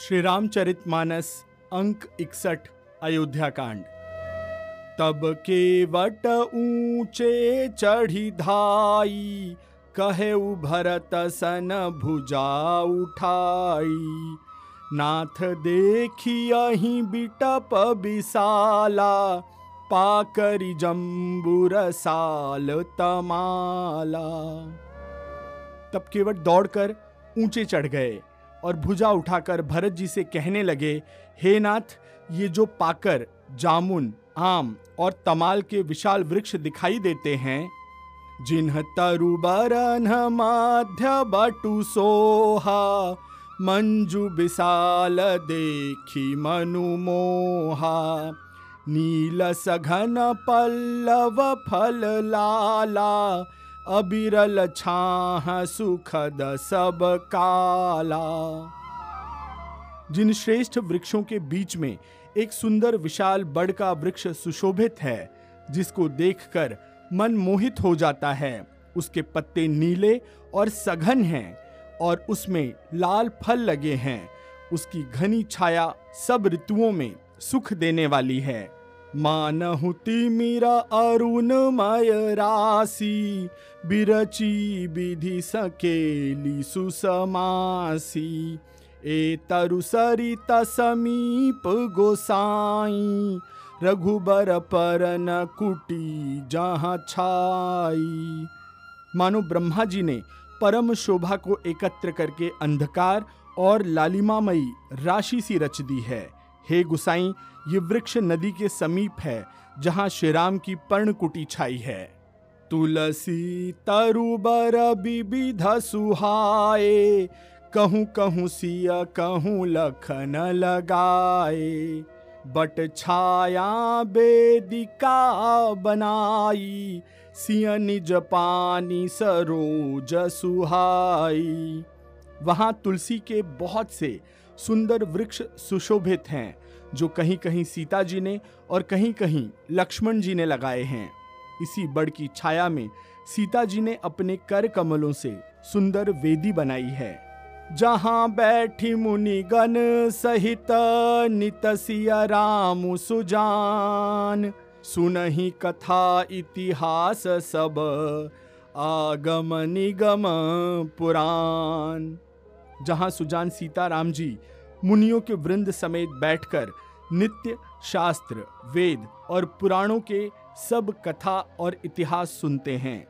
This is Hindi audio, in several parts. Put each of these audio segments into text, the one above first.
श्री रामचरित मानस अंक इकसठ अयोध्या कांड तब के वट ऊँचे चढ़ी धाई कहे भरत सन भुजा उठाई। नाथ देखी अही बिटप बिसाला, पाकरी जम्बुर साल तमाला। तब केवट दौड़कर ऊँचे चढ़ गए। और भुजा उठाकर भरत जी से कहने लगे, हे नाथ, ये जो पाकर, जामुन, आम और तमाल के विशाल वृक्ष दिखाई देते हैं, जिन्ह तरु बरन माध्य बटु सोहा, मंजू विशाल देखी मनु मोहा, नील सघन पल्लव फल लाला अबिरल छाह सुखद सब काला। जिन श्रेष्ठ वृक्षों के बीच में एक सुंदर विशाल बड़ का वृक्ष सुशोभित है, जिसको देखकर मन मोहित हो जाता है, उसके पत्ते नीले और सघन हैं और उसमें लाल फल लगे हैं, उसकी घनी छाया सब ऋतुओं में सुख देने वाली है। मानहुति मीरा अरुण मय राशि, बिरची विधि सकेली सुसमासी। ए तरु सरित समीप गोसाई, रघुबर परन कुटी जहाँ छाई। मानो ब्रह्मा जी ने परम शोभा को एकत्र करके अंधकार और लालिमामयी राशि सी रच दी है। हे गुसाई ये वृक्ष नदी के समीप है, जहाँ श्रीराम की पर्णकुटी छाई है। तुलसी तरुबर विविध सुहाए, कहूँ कहूँ सिया, कहूँ लखन लगाए। बट छाया बेदिका बनाई, सिया निज पानी सरोज सुहाई। वहाँ तुलसी के बहुत से सुंदर वृक्ष सुशोभित हैं जो कहीं कहीं सीता जी ने और कहीं कहीं लक्ष्मण जी ने लगाए हैं। इसी बड़ की छाया में सीता जी ने अपने कर कमलों से सुंदर वेदी बनाई है। जहाँ बैठी मुनिगण सहित नित राम सुजान। सुनही कथा इतिहास सब आगम निगम पुराण। जहाँ सुजान सीता राम जी मुनियों के वृंद समेत बैठकर नित्य, शास्त्र, वेद और पुराणों के सब कथा और इतिहास सुनते हैं।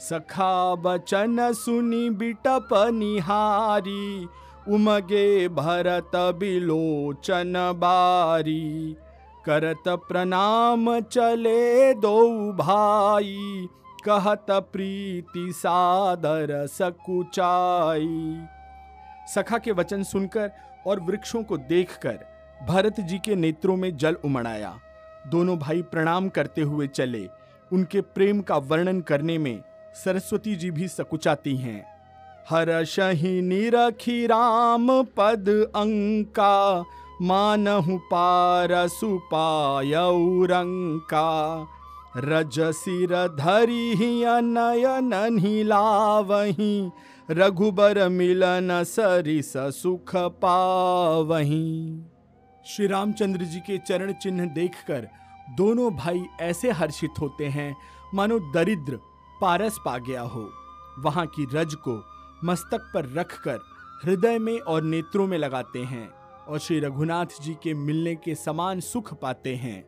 सखा बचन सुनी बिटप निहारी, उमगे भरत बिलोचन बारी। करत प्रणाम चले दो भाई, कहत प्रीति सादर सकुचाई। सखा के वचन सुनकर और वृक्षों को देखकर भरत जी के नेत्रों में जल उमड़ आया दोनों भाई प्रणाम करते हुए चले। उनके प्रेम का वर्णन करने में सरस्वती जी भी सकुचाती हैं। हर शही निरखी राम पद अंका, मानहु पार सुपायरंका रज सिर धरी नयन हिलावही रघुबर मिलन सरिस सुख पावही। श्री रामचंद्र जी के चरण चिन्ह देखकर दोनों भाई ऐसे हर्षित होते हैं, मानो दरिद्र पारस पा गया हो। वहाँ की रज को मस्तक पर रखकर हृदय में और नेत्रों में लगाते हैं और श्री रघुनाथ जी के मिलने के समान सुख पाते हैं।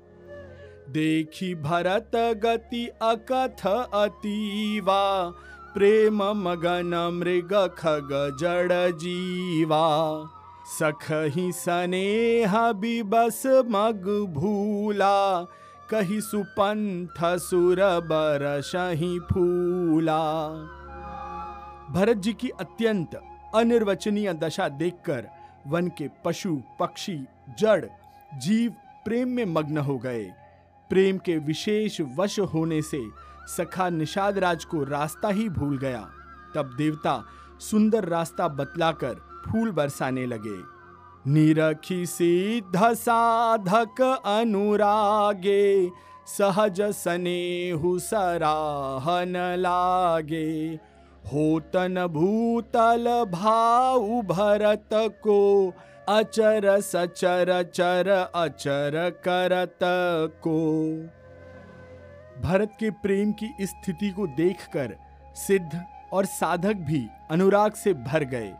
देखी भरत गति अकथ अतीवा प्रेम मगन मृग खग जड़ जीवा। सखही स्नेह बिबस मग भूला। कही सुपंथ सुर बरसही फूला। भरत जी की अत्यंत अनिर्वचनीय दशा देखकर वन के पशु, पक्षी, जड़, जीव प्रेम में मग्न हो गए। प्रेम के विशेष वश होने से सखा निषाद राज को रास्ता ही भूल गया। तब देवता सुंदर रास्ता बतलाकर फूल बरसाने लगे। निरखी सिद्ध साधक अनुरागे, सहज सनेहु सराहन लागे। होतन भूतल भाऊ भरत को अचर सचर चर अचर करत को। भरत के प्रेम की स्थिति को देखकर सिद्ध और साधक भी अनुराग से भर गए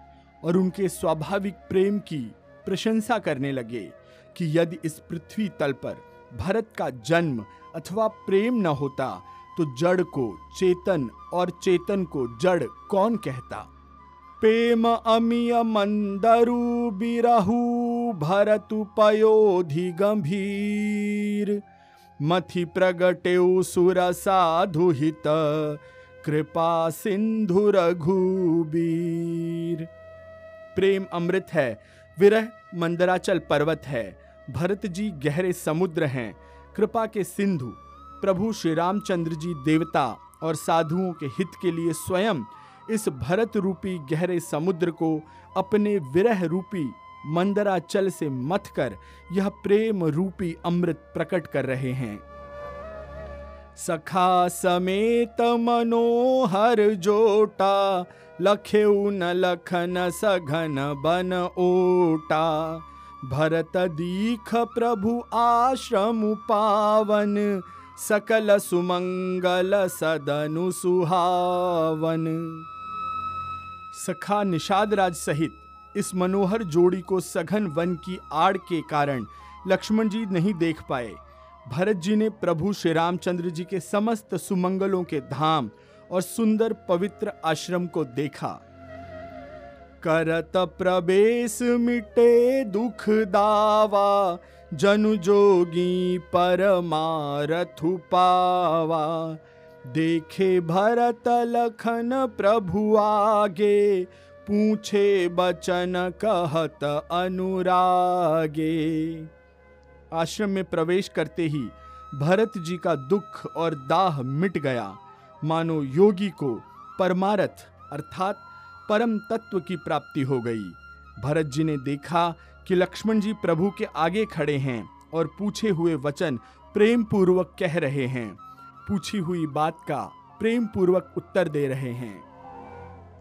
और उनके स्वाभाविक प्रेम की प्रशंसा करने लगे कि यदि इस पृथ्वी तल पर भरत का जन्म अथवा प्रेम न होता तो जड़ को चेतन और चेतन को जड़ कौन कहता? प्रेम अमिय मंदरु बिरहु भरतु पयोधि गंभीर। मथि प्रगटे सुर साधु हित कृपा सिंधु रघुबीर। प्रेम अमृत है, विरह मंदराचल पर्वत है, भरत जी गहरे समुद्र हैं, कृपा के सिंधु, प्रभु श्री रामचंद्र जी देवता और साधुओं के हित के लिए स्वयं इस भरत रूपी गहरे समुद्र को अपने विरह रूपी मंदराचल से मथ कर, यह प्रेम रूपी अमृत प्रकट कर रहे हैं। सखा समेत मनोहर जोटा, लखेऊ न लखन सघन बन ओटा। भरत दीख प्रभु आश्रम पावन, सकल सुमंगल सदनु सुहावन। सखा निषाद राज सहित इस मनोहर जोड़ी को सघन वन की आड़ के कारण लक्ष्मण जी नहीं देख पाए। भरत जी ने प्रभु श्री रामचंद्र जी के समस्त सुमंगलों के धाम और सुंदर पवित्र आश्रम को देखा। करत प्रवेश मिटे दुख दावा, जनु जोगी परमारथु पावा देखे भरत लखन प्रभु आगे पूछे बचन कहत अनुरागे। आश्रम में प्रवेश करते ही भरत जी का दुख और दाह मिट गया। मानो योगी को परमारथ अर्थात परम तत्व की प्राप्ति हो गई। भरत जी ने देखा कि लक्ष्मण जी प्रभु के आगे खड़े हैं और पूछे हुए वचन प्रेम पूर्वक कह रहे हैं। पूछी हुई बात का प्रेम पूर्वक उत्तर दे रहे हैं।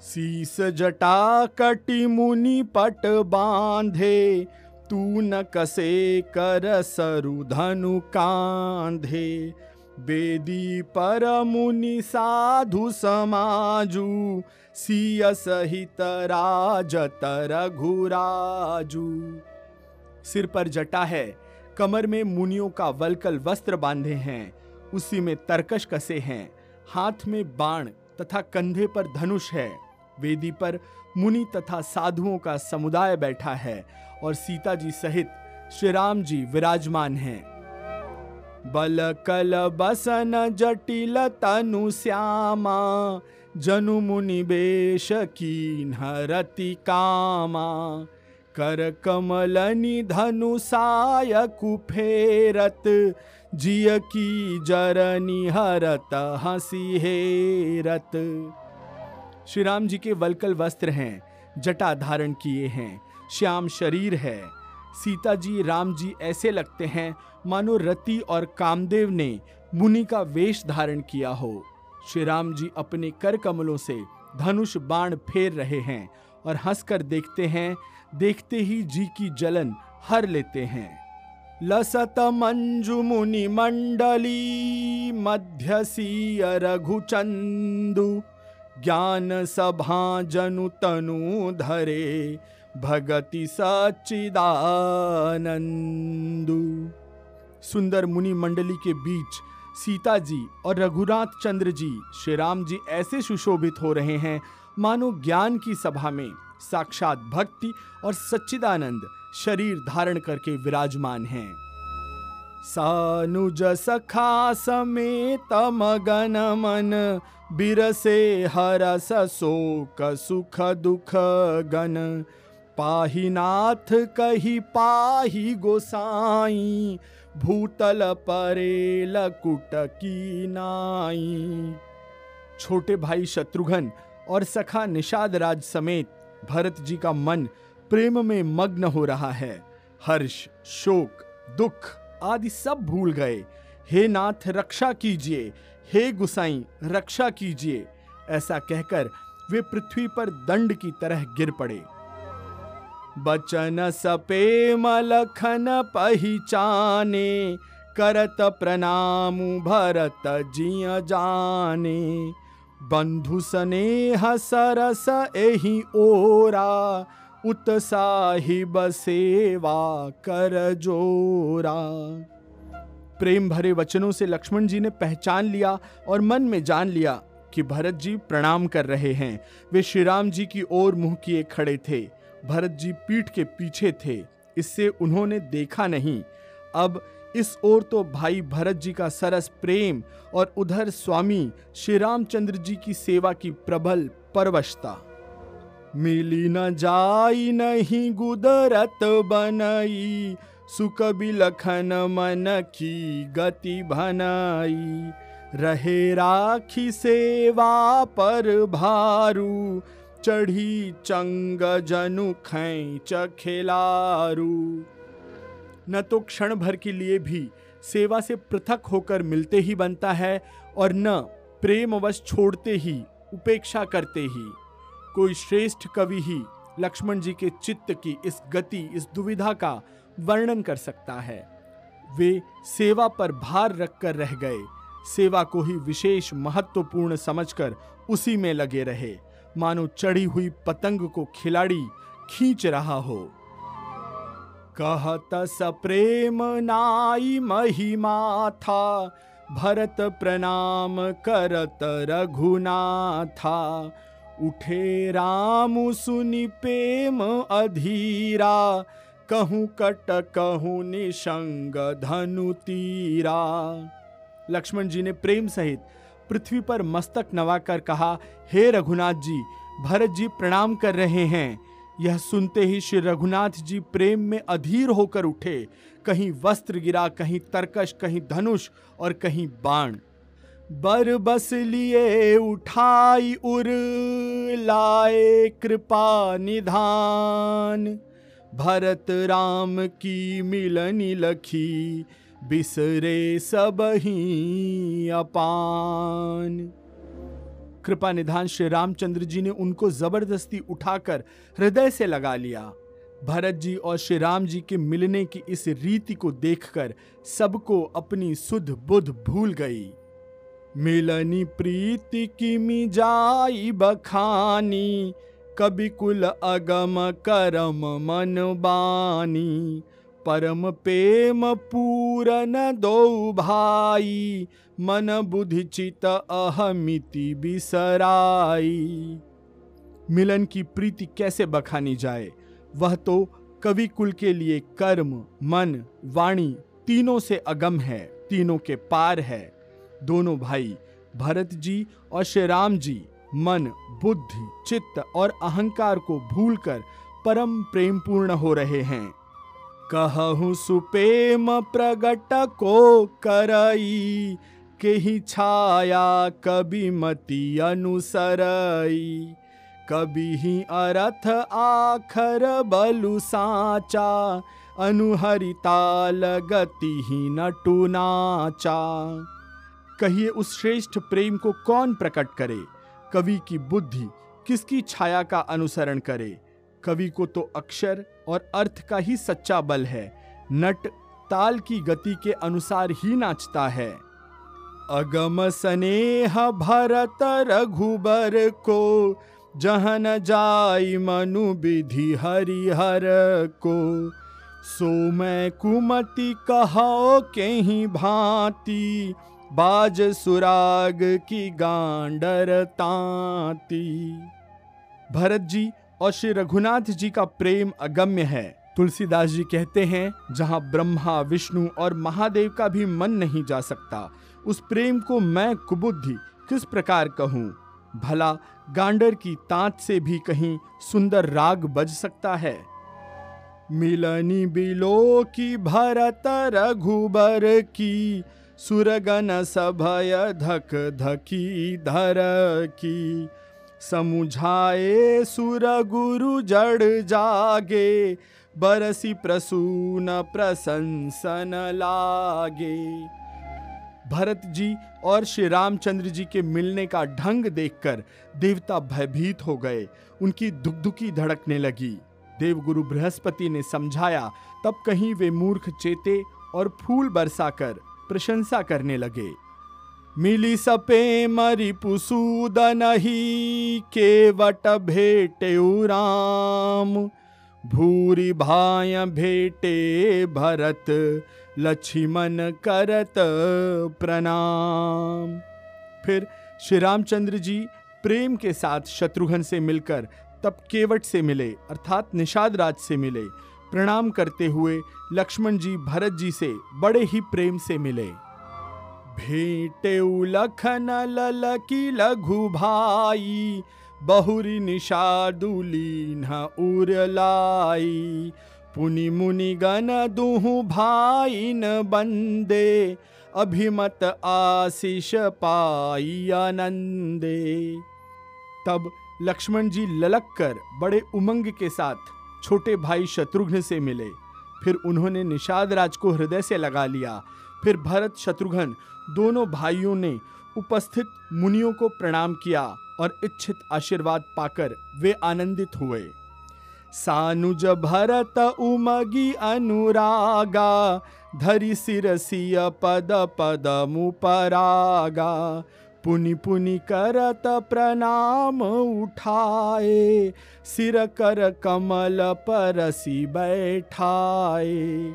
शीस जटा कटी मुनि पट बांधे, तू न कसे कर सरु धनु कांधे। बेदी पर मुनि साधु समाजू, सिय सहित राजत रघुराजू सिर पर जटा है, कमर में मुनियों का वलकल वस्त्र बांधे हैं, उसी में तरकश कसे हैं, हाथ में बाण तथा कंधे पर धनुष है। वेदी पर मुनि तथा साधुओं का समुदाय बैठा है और सीता जी सहित श्री राम जी विराजमान हैं। बल कल बसन जटिल तनु श्यामा, जनु मुनि बेश की हरति कामा। कर कमलनि धनु साय कुफेरत जिय की जरनी हरत हसी हेरत। श्री राम जी के वलकल वस्त्र हैं, जटा धारण किए हैं, श्याम शरीर है। सीता जी, राम जी ऐसे लगते हैं, मानो रति और कामदेव ने मुनि का वेश धारण किया हो। श्री राम जी अपने कर कमलों से धनुष बाण फेर रहे हैं और हंसकर देखते हैं, देखते ही जी की जलन हर लेते हैं। लसत मंजु मुनि मंडली मध्य सी रघुचंदु ज्ञान सभा जनु तनु धरे, भगति सच्चिदानंदु। सुंदर मुनि मंडली के बीच सीता जी और रघुनाथ चंद्र जी, श्री राम जी ऐसे सुशोभित हो रहे हैं, मानो ज्ञान की सभा में साक्षात भक्ति और सच्चिदानंद शरीर धारण करके विराजमान हैं। सानुज सखा समेत मगन मन बिरसे हरस शोक सुख दुख गन। पाही नाथ कही पाही गोसाई, भूतल परे लकुट की नाई। छोटे भाई शत्रुघ्न और सखा निषाद राज समेत भरत जी का मन प्रेम में मग्न हो रहा है। हर्ष, शोक, दुख आदि सब भूल गए। हे नाथ, रक्षा कीजिए। हे गुसाई, रक्षा कीजिए। ऐसा कहकर वे पृथ्वी पर दंड की तरह गिर पड़े। बचन सपे मलखन पहचाने, करत प्रणाम भरत जिय जाने। बंधु स्नेह सरस एहि ओरा उत्साहिब सेवा कर जोरा। प्रेम भरे वचनों से लक्ष्मण जी ने पहचान लिया और मन में जान लिया कि भरत जी प्रणाम कर रहे हैं। वे श्री राम जी की ओर मुँह किए खड़े थे। भरत जी पीठ के पीछे थे। इससे उन्होंने देखा नहीं। अब इस ओर तो भाई भरत जी का सरस प्रेम और उधर स्वामी श्री रामचंद्र जी की सेवा की प्रबल परवशता। मिली न जाई नहीं गुदरत बनई, सुख बिलखन मन की गति भनाई। रहे राखी सेवा पर भारू, चढ़ी चंग जनु खैच खेलारू। न तो क्षण भर के लिए भी सेवा से पृथक होकर मिलते ही बनता है, और न प्रेमवश छोड़ते ही, उपेक्षा करते ही। कोई श्रेष्ठ कवि ही लक्ष्मण जी के चित्त की इस गति, इस दुविधा का वर्णन कर सकता है। वे सेवा पर भार रखकर रह गए। सेवा को ही विशेष महत्वपूर्ण समझकर उसी में लगे रहे। मानो चढ़ी हुई पतंग को खिलाड़ी खींच रहा हो। कहत सप्रेम नाई महिमा था, भरत प्रणाम करत रघुनाथा। उठे राम सुनि प्रेम अधीरा, कहूँ कट, कहूँ निशंग धनु तीरा। लक्ष्मण जी ने प्रेम सहित पृथ्वी पर मस्तक नवाकर कहा, हे रघुनाथ जी, भरत जी प्रणाम कर रहे हैं। यह सुनते ही श्री रघुनाथ जी प्रेम में अधीर होकर उठे। कहीं वस्त्र गिरा, कहीं तरकश, कहीं धनुष और कहीं बाण। बर बस लिए उठाई उर, लाए कृपा निधान। भरत राम की मिलनी लखी, बिसरे सब ही अपान। कृपा निधान श्री रामचंद्र जी ने उनको ज़बरदस्ती उठाकर हृदय से लगा लिया। भरत जी और श्री राम जी के मिलने की इस रीति को देखकर सबको अपनी सुध बुध भूल गई। मिलनी प्रीति की मिजाई बखानी, कभी कुल अगम करम मन बानी। परम प्रेम पूरन दो भाई, मन बुद्धि चित अहमिति बिसराई। मिलन की प्रीति कैसे बखानी जाए? वह तो कवि कुल के लिए कर्म, मन, वाणी तीनों से अगम है, तीनों के पार है। दोनों भाई, भरत जी और श्री राम जी, मन, बुद्धि, चित्त और अहंकार को भूलकर परम प्रेम पूर्ण हो रहे हैं। कहूँ सुपेम प्रगट को करई के ही छाया कभी मति अनुसरई। कभी ही अरथ आखर बलु साचा, अनुहरिता गति ही नटु नाचा। कहिए उस श्रेष्ठ प्रेम को कौन प्रकट करे? कवि की बुद्धि किसकी छाया का अनुसरण करे? कवि को तो अक्षर और अर्थ का ही सच्चा बल है। नट ताल की गति के अनुसार ही नाचता है। अगम स्नेह भरत रघुबर को, जहन जाई मनु विधि हरिहर को। सो मैं कुमति कहो के ही भांति बाज सुराग की गांडर तांती। भरत जी और श्री रघुनाथ जी का प्रेम अगम्य है। तुलसीदास जी कहते हैं, जहाँ ब्रह्मा, विष्णु और महादेव का भी मन नहीं जा सकता, उस प्रेम को मैं कुबुद्धि किस प्रकार कहूँ? भला गांडर की तांत से भी कहीं सुंदर राग बज सकता है? मिलनी बिलो की भरत रघुबर की सुरगन सभय धक धकी धर की समुझाए सुर गुरु जड़ जागे, बरसी प्रसून प्रशंसन लागे। भरत जी और श्री रामचंद्र जी के मिलने का ढंग देखकर देवता भयभीत हो गए। उनकी दुखदुखी धड़कने लगी। देवगुरु बृहस्पति ने समझाया, तब कहीं वे मूर्ख चेते और फूल बरसाकर प्रशंसा करने लगे। मिली सपे मरी पुसूदन ही केवट भेटे राम भूरी भाय भेटे भरत, लक्ष्मण करत प्रणाम। फिर श्री रामचंद्र जी प्रेम के साथ शत्रुघ्न से मिलकर तब केवट से मिले, अर्थात निषाद राज से मिले प्रणाम करते हुए लक्ष्मण जी भरत जी से बड़े ही प्रेम से मिले। भेटे लखन ललकी लघु भाई, बहुरी निषादुली न उरलाई। पुनि मुनि गण दुहु भाई न बंदे अभिमत आशीष पाई आनंदे तब लक्ष्मण जी ललक कर बड़े उमंग के साथ छोटे भाई शत्रुघ्न से मिले। फिर उन्होंने निषाद राज को हृदय से लगा लिया। फिर भरत, शत्रुघ्न दोनों भाइयों ने उपस्थित मुनियों को प्रणाम किया और इच्छित आशीर्वाद पाकर वे आनंदित हुए। सानुज भरत उमगी अनुरागा, धरि सिरसिय पद पद मुपरागा पुनि पुनि करत प्रणाम उठाए। सिर कर कमल परसी बैठाए।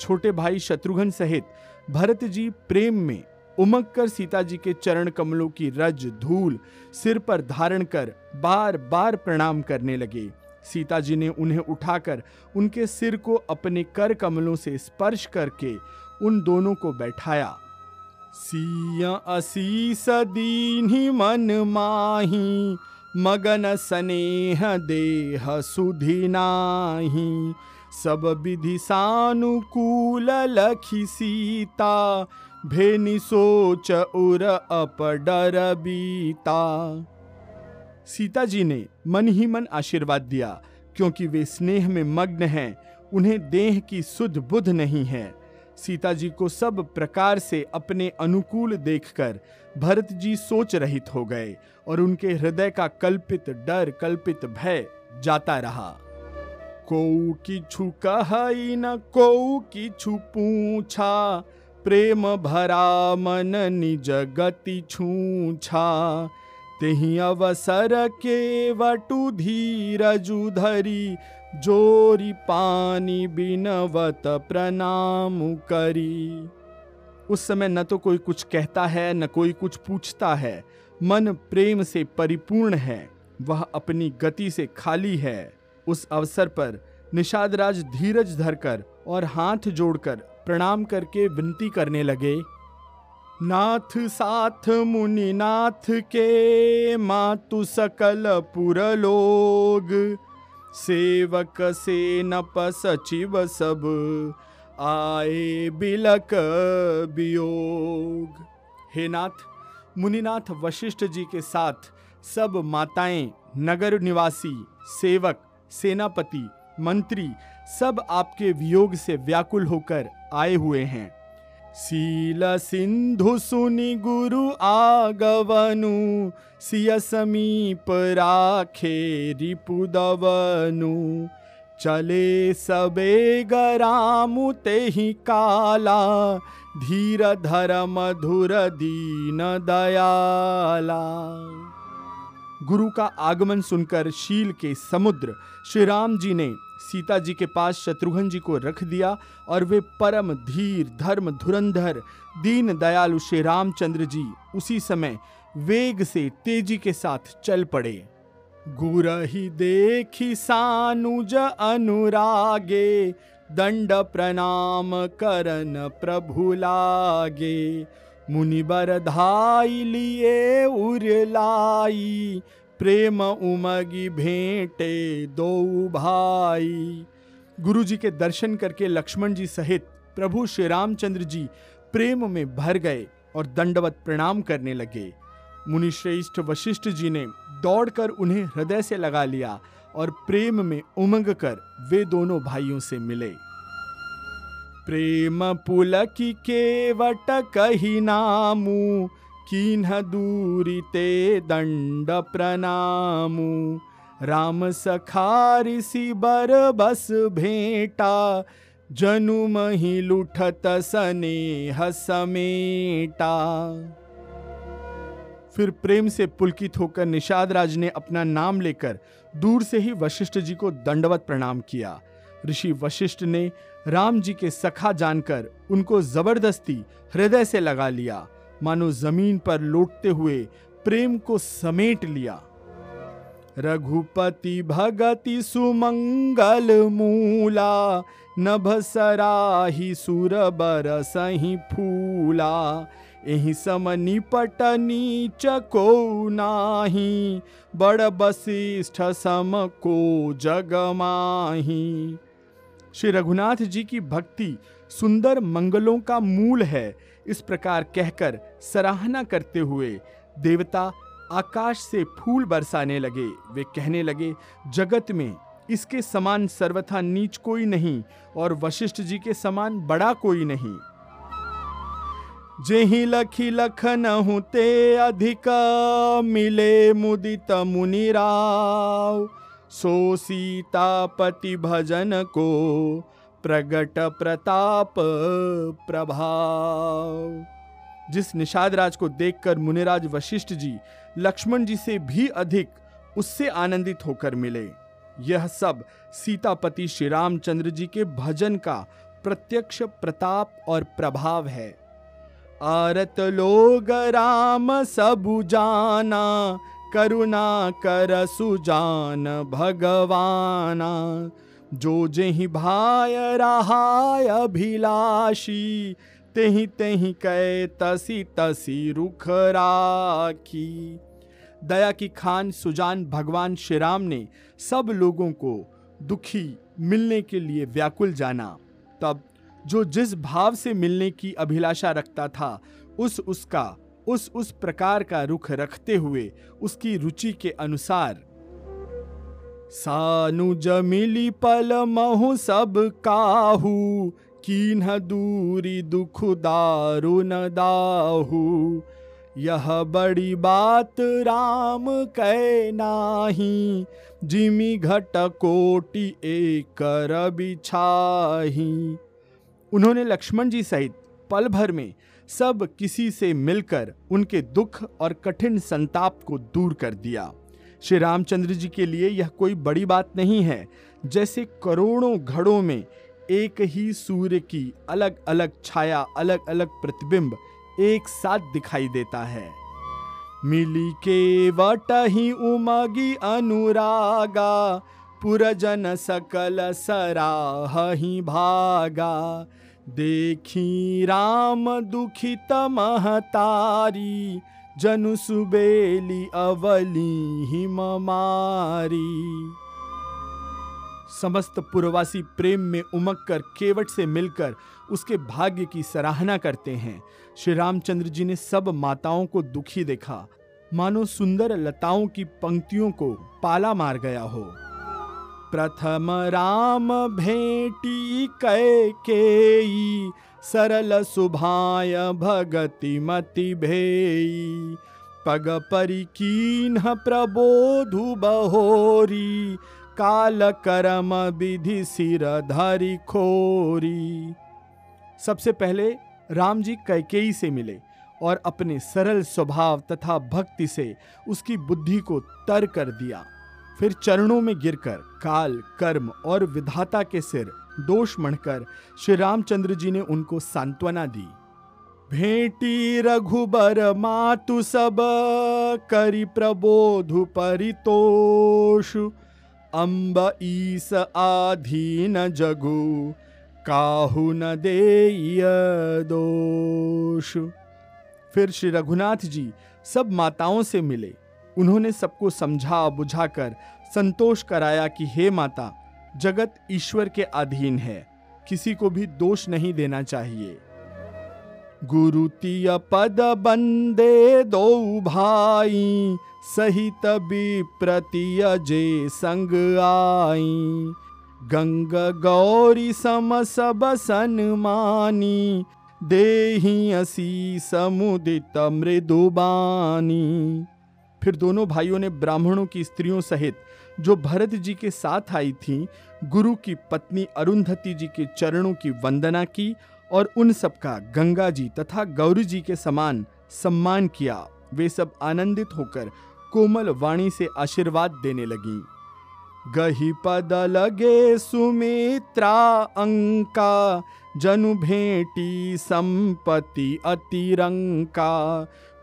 छोटे भाई शत्रुघ्न सहित भरत जी प्रेम में उमक कर सीता जी के चरण कमलों की रज धूल सिर पर धारण कर बार बार प्रणाम करने लगे। सीता जी ने उन्हें उठाकर उनके सिर को अपने कर कमलों से स्पर्श करके उन दोनों को बैठाया। सिया असीस दीन्ही मन माही, मगन स्नेह देह सुधि नाही। सब विधि सानुकूल लखी सीता, भेनि सोच उर अप डर बीता। सीता जी ने मन ही मन आशीर्वाद दिया, क्योंकि वे स्नेह में मग्न हैं, उन्हें देह की सुध बुध नहीं है। सीता जी को सब प्रकार से अपने अनुकूल देखकर भरत जी सोच रहित हो गए और उनके हृदय का कल्पित डर, कल्पित भय जाता रहा। को किछु कहई न को पूछा, प्रेम भरा मन निज गति छूछा। तेहि अवसर के वटु धीरजु धरी जोरी पानी बिनवत प्रणाम करी। उस समय न तो कोई कुछ कहता है, न कोई कुछ पूछता है। मन प्रेम से परिपूर्ण है, वह अपनी गति से खाली है। उस अवसर पर निषाद राज धीरज धरकर और हाथ जोड़कर प्रणाम करके विनती करने लगे, नाथ साथ मुनि नाथ के, मातु सकल पुर लोग सेवक से नप सचिव सब, आए बिलक वियोग हे नाथ, मुनिनाथ वशिष्ठ जी के साथ सब माताएँ, नगर निवासी, सेवक, सेनापति, मंत्री, सब आपके वियोग से व्याकुल होकर आए हुए हैं। सील सिंधु सुनि गुरु आगवनु, सिय समीप राखे रिपुदवनु चले सबे गरामु तेहि काला, धीर धर मधुर दीन दयाला। गुरु का आगमन सुनकर शील के समुद्र श्री राम जी ने सीता जी के पास शत्रुघ्न जी को रख दिया और वे परम धीर, धर्म धुरंधर, दीन दयालु श्री रामचंद्र जी उसी समय वेग से तेज़ी के साथ चल पड़े। गुरही देखी सानुज अनुरागे, दंड प्रणाम करन प्रभु लागे। मुनिबर धाई लिए उरलाई प्रेम उमगी भेंटे दो भाई। गुरु जी के दर्शन करके लक्ष्मण जी सहित प्रभु श्री रामचंद्र जी प्रेम में भर गए और दंडवत प्रणाम करने लगे। मुनि श्रेष्ठ वशिष्ठ जी ने दौड़कर उन्हें हृदय से लगा लिया और प्रेम में उमंग कर वे दोनों भाइयों से मिले। प्रेम पुलकी केवट कही नामू किन्ह दूरी ते दंड प्रणामू राम सखारी बर बस भेंटा। जनु मही लुठत स्नेह समेटा। फिर प्रेम से पुलकित होकर निषाद राज ने अपना नाम लेकर दूर से ही वशिष्ठ जी को दंडवत प्रणाम किया। ऋषि वशिष्ठ ने राम जी के सखा जानकर उनको ज़बरदस्ती हृदय से लगा लिया। मानो ज़मीन पर लौटते हुए प्रेम को समेट लिया। रघुपति भगति सुमंगल मूला नभ सराही सुर बर सही फूला। एहि सम निपट नीच को नाही, बड़ वशिष्ठ सम को जग माही। श्री रघुनाथ जी की भक्ति सुंदर मंगलों का मूल है। इस प्रकार कहकर सराहना करते हुए देवता आकाश से फूल बरसाने लगे। वे कहने लगे, जगत में इसके समान सर्वथा नीच कोई नहीं और वशिष्ठ जी के समान बड़ा कोई नहीं। जेहि लखी लखन ते अधिक मिले मुदित मुनिराव सो सीतापति भजन को प्रगट प्रताप प्रभाव। जिस निषाद राज को देखकर मुनिराज वशिष्ठ जी, लक्ष्मण जी से भी अधिक उससे आनंदित होकर मिले। यह सब सीतापति श्री रामचंद्र जी के भजन का प्रत्यक्ष प्रताप और प्रभाव है। आरत लोग राम सबु जाना, करुणा कर सुजान भगवाना। जो जेहि भाय रहाय अभिलाषी, तेहि तेहि कै तसी तसी रुख राखी। दया की खान सुजान भगवान श्री राम ने सब लोगों को दुखी मिलने के लिए व्याकुल जाना। तब जो जिस भाव से मिलने की अभिलाषा रखता था, उस उसका, उस उस प्रकार का रुख रखते हुए उसकी रुचि के अनुसार सानुज मिली पल महु सब काहू, कीन्ह दूरी दुख दारुन दाहू। यह बड़ी बात राम कै नाही, जिमी घट कोटि एक बिछाही उन्होंने लक्ष्मण जी सहित पल भर में सब किसी से मिलकर उनके दुख और कठिन संताप को दूर कर दिया। श्री रामचंद्र जी के लिए यह कोई बड़ी बात नहीं है। जैसे करोड़ों घड़ों में एक ही सूर्य की अलग अलग छाया अलग अलग प्रतिबिंब एक साथ दिखाई देता है। मिली के वट ही उमगी अनुरागा, पुरजन सकल सराह ही भागा। देखी राम दुखित महतारी जनु सुबेली अवली हिम मारी। समस्त पुरवासी प्रेम में उमक कर केवट से मिलकर उसके भाग्य की सराहना करते हैं। श्री रामचंद्र जी ने सब माताओं को दुखी देखा। मानो सुंदर लताओं की पंक्तियों को पाला मार गया हो। प्रथम राम भेटी कै के सरल सुभाय भगति मति भेई। पग परिकीन प्रबोधु बहोरी, काल करम विधि सिर धरि खोरी। सबसे पहले राम जी कैकेयी से मिले और अपने सरल स्वभाव तथा भक्ति से उसकी बुद्धि को तर कर दिया। फिर चरणों में गिरकर काल, कर्म और विधाता के सिर दोष मणकर श्री रामचंद्र जी ने उनको सांत्वना दी। भेटी, रघुबर, मातु सब, करी प्रबोधु परितोष। अम्ब, ईस, आधीन जगु, काहु न दे दोष। फिर श्री रघुनाथ जी सब माताओं से मिले। उन्होंने सबको समझा बुझाकर संतोष कराया कि हे माता, जगत ईश्वर के अधीन है, किसी को भी दोष नहीं देना चाहिए। गुरु तिय पद बंदे दो भाई, सहित विप्रतिय जे संग आई। गंग गौरी सम सब सनमानी देही असी समुदित मृदुबानी फिर दोनों भाइयों ने ब्राह्मणों की स्त्रियों सहित जो भरत जी के साथ आई थीं, गुरु की पत्नी अरुंधति जी के चरणों की वंदना की और उन सबका गंगा जी तथा गौरी जी के समान सम्मान किया। वे सब आनंदित होकर कोमल वाणी से आशीर्वाद देने लगी। गही पद लगे सुमित्रा अंका जनु भेटी संपत्ति अतिरंका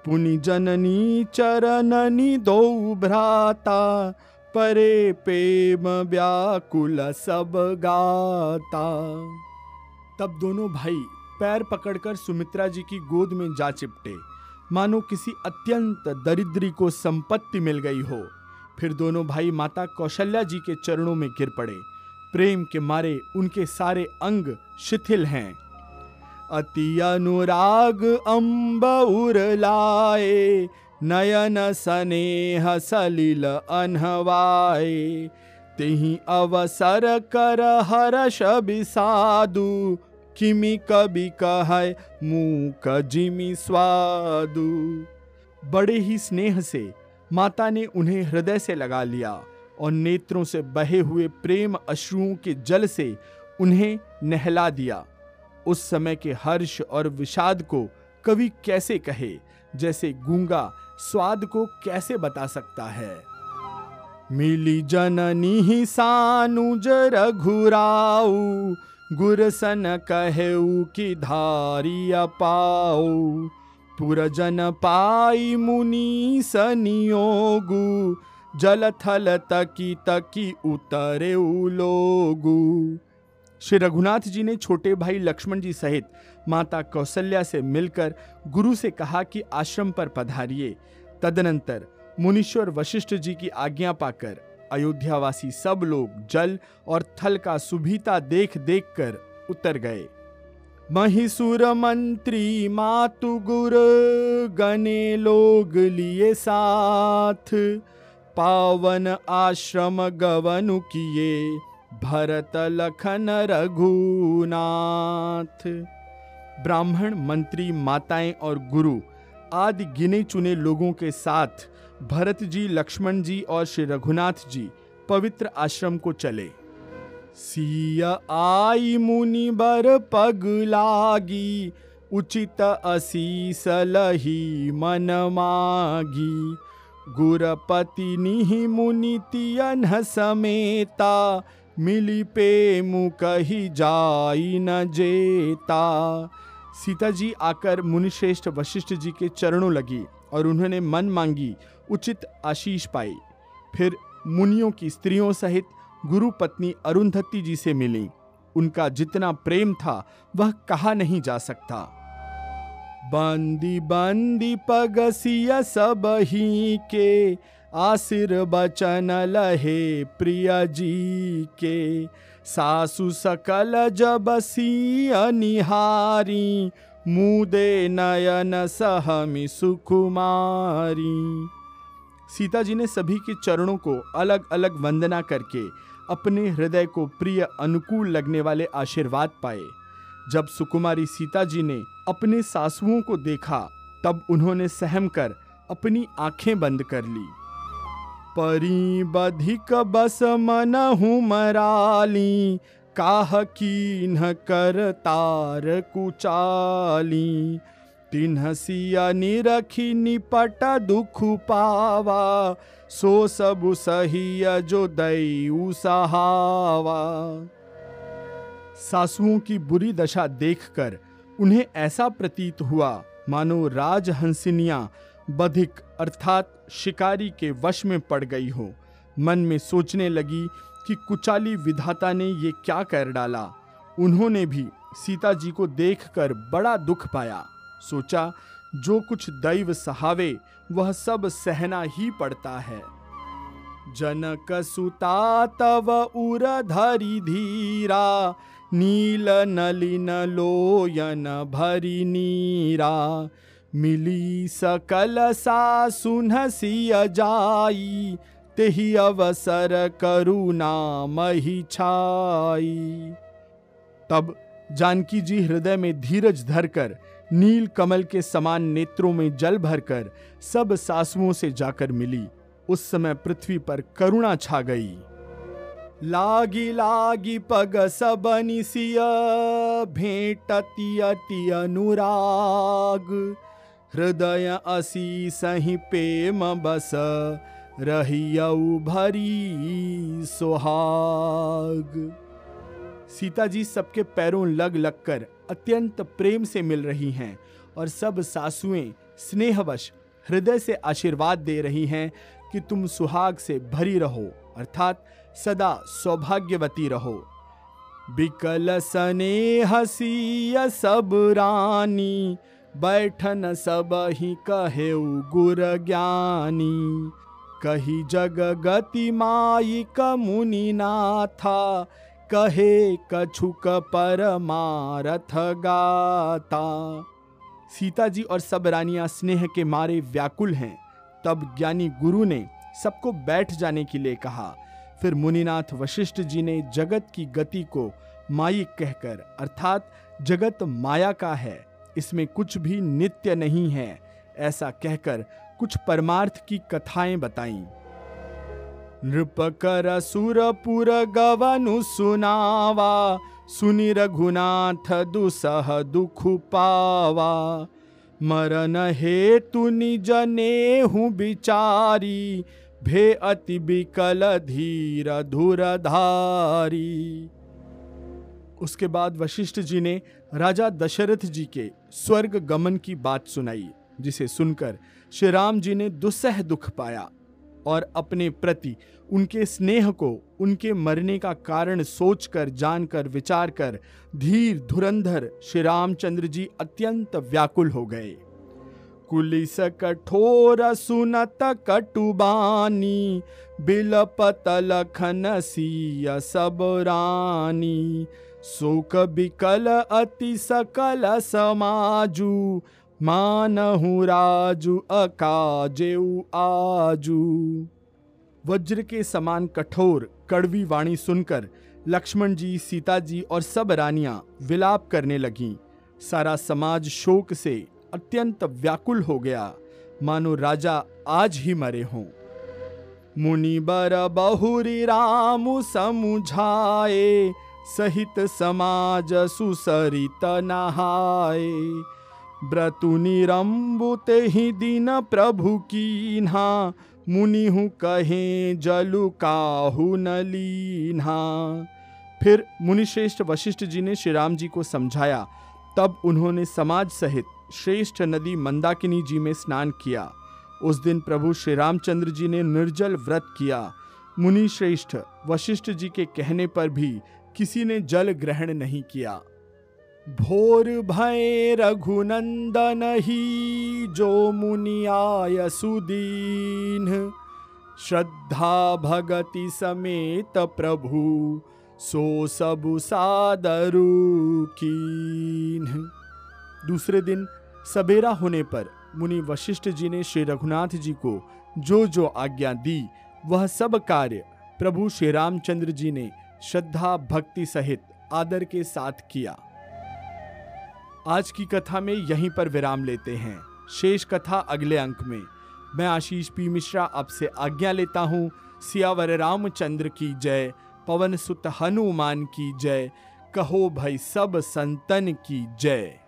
पुनि जननी चरणनी दो भ्राता, परे प्रेम व्याकुल सब गाता। तब दोनों भाई पैर पकड़कर सुमित्रा जी की गोद में जा चिपटे। मानो किसी अत्यंत दरिद्री को संपत्ति मिल गई हो। फिर दोनों भाई माता कौशल्या जी के चरणों में गिर पड़े। प्रेम के मारे उनके सारे अंग शिथिल हैं। अति अनुराग अम्ब लाए नयन स्नेह सलिल अनहवाए। तिही अवसर कर हर्ष बिसादु, किमि कवि कह मूक जिमि स्वादु। बड़े ही स्नेह से माता ने उन्हें हृदय से लगा लिया और नेत्रों से बहे हुए प्रेम अश्रुओं के जल से उन्हें नहला दिया। उस समय के हर्ष और विषाद को कवि कैसे कहे, जैसे गूँगा स्वाद को कैसे बता सकता है? मिली जननी ही सानुज रघुराऊ, गुरसन कहेऊ की धारी पाऊ पुरजन पाई मुनि सनियोगु, जल थल तकी तकी उतरे लोगु। श्री रघुनाथ जी ने छोटे भाई लक्ष्मण जी सहित माता कौशल्या से मिलकर गुरु से कहा कि आश्रम पर पधारिए। तदनंतर मुनीश्वर वशिष्ठ जी की आज्ञा पाकर अयोध्यावासी सब लोग जल और थल का सुभीता देख देख कर उतर गए। महिसुर मंत्री, मातु गुर, गने लोग लिए साथ। पावन आश्रम गवनु किए भरत लखन रघुनाथ। ब्राह्मण, मंत्री, माताएँ और गुरु आदि गिने चुने लोगों के साथ भरत जी, लक्ष्मण जी और श्री रघुनाथ जी पवित्र आश्रम को चले। सिया आई मुनि बर पग लागी, उचित असीस लही मन मागी। गुरपति निहि मुनि तियन समेता मिली पे मुकही जाई न जेता। सीता जी आकर मुनिश्रेष्ठ वशिष्ठ जी के चरणों लगी और उन्होंने मन मांगी, उचित आशीष पाई। फिर मुनियों की स्त्रियों सहित गुरु पत्नी अरुंधति जी से मिली। उनका जितना प्रेम था, वह कहा नहीं जा सकता। बंदी बंदी पगसिया सब ही के आसिर बचन लहे प्रिय जी के। सासु सकल जब निहारी, मुदे नयन सहमि सुकुमारी। सीता जी ने सभी के चरणों को अलग अलग वंदना करके अपने हृदय को प्रिय अनुकूल लगने वाले आशीर्वाद पाए। जब सुकुमारी सीता जी ने अपने सासुओं को देखा, तब उन्होंने सहम कर अपनी आँखें बंद कर ली। परी बधिक बस मन मराली, काह कीन्ह कर तार कुचाली। तिन्ह सिया निरखी निपट दुख पावा, सो सब सही जो दयु सहावा। सासुओं की बुरी दशा देखकर उन्हें ऐसा प्रतीत हुआ, मानो राजहंसिनियाँ बधिक, अर्थात शिकारी के वश में पड़ गई हो। मन में सोचने लगी कि कुचाली विधाता ने ये क्या कर डाला। उन्होंने भी सीता जी को देखकर बड़ा दुख पाया। सोचा, जो कुछ दैव सहावे, वह सब सहना ही पड़ता है। जनक सुता तव उर धरी धीरा, नील नलिन लोयन भरी नीरा। मिली सकल सा सुनसिय जाई तेही अवसर करुणा मही छाई। तब जानकी जी हृदय में धीरज धरकर, नील कमल के समान नेत्रों में जल भरकर सब सासुओं से जाकर मिली। उस समय पृथ्वी पर करुणा छा गई। लागी लागी पग सबनि सिय भेटति अति अनुराग। हृदय असी सही प्रेम बस रहियऊ भरी सुहाग। सीता जी सबके पैरों लग लग कर अत्यंत प्रेम से मिल रही हैं और सब सासुएँ स्नेहवश हृदय से आशीर्वाद दे रही हैं कि तुम सुहाग से भरी रहो, अर्थात सदा सौभाग्यवती रहो। बिकल सने हसीय सब रानी बैठन सब ही कहे गुर ज्ञानी। कही जग गति माई मुनि नाथा कहे कछुक परमारथ गाता। सीता जी और सब रानियाँ स्नेह के मारे व्याकुल हैं। तब ज्ञानी गुरु ने सबको बैठ जाने के लिए कहा। फिर मुनिनाथ वशिष्ठ जी ने जगत की गति को माइक कहकर, अर्थात जगत माया का है इसमें कुछ भी नित्य नहीं है, ऐसा कहकर कुछ परमार्थ की कथाएँ बताईं। नृपकर सुरपुर गवनु सुनावा, सुनि रघुनाथ दुसह दुख पावा। मरन हेतु निज नेहु बिचारी, भे अति बिकल धीर धुरधारी। उसके बाद वशिष्ठ जी ने राजा दशरथ जी के स्वर्ग गमन की बात सुनाई, जिसे सुनकर श्री राम जी ने दुस्सह दुख पाया और अपने प्रति उनके स्नेह को, उनके मरने का कारण सोचकर, जानकर विचार कर धीर धुरंधर श्री रामचंद्र जी अत्यंत व्याकुल हो गए। कुलिस कठोर सुनत कटुबानी, बिलपत लखन सिय सब रानी। शोक बिकल अति सकल समाजू, मानहु राजू अकाजेऊ आजू। वज्र के समान कठोर, कड़वी वाणी सुनकर लक्ष्मण जी सीता जी और सब रानियाँ विलाप करने लगीं। सारा समाज शोक से अत्यंत व्याकुल हो गया। मानो राजा आज ही मरे हों। मुनि बर बहुरी राम समुझाए सहित समाज सुसरित नहाए। ब्रतु निरंबुते ही दिन प्रभु कीन्हा। मुनि हूँ कहे, जलु काहू न फिर मुनिश्रेष्ठ वशिष्ठ जी ने श्री राम जी को समझाया। तब उन्होंने समाज सहित श्रेष्ठ नदी मंदाकिनी जी में स्नान किया। उस दिन प्रभु श्री रामचंद्र जी ने निर्जल व्रत किया। मुनि श्रेष्ठ वशिष्ठ जी के कहने पर भी किसी ने जल ग्रहण नहीं किया। भोर भय रघुनंदन ही जो मुनि आय सुदीन। श्रद्धा भगति समेत प्रभु, सो सबु सादरु कीन। दूसरे दिन सवेरा होने पर मुनि वशिष्ठ जी ने श्री रघुनाथ जी को जो जो आज्ञा दी, वह सब कार्य प्रभु श्री रामचंद्र जी ने श्रद्धा, भक्ति सहित आदर के साथ किया। आज की कथा में यहीं पर विराम लेते हैं। शेष कथा अगले अंक में। मैं आशीष पी मिश्रा आपसे आज्ञा लेता हूँ। सियावर रामचंद्र की जय। पवन सुत हनुमान की जय। कहो भाई सब संतन की जय।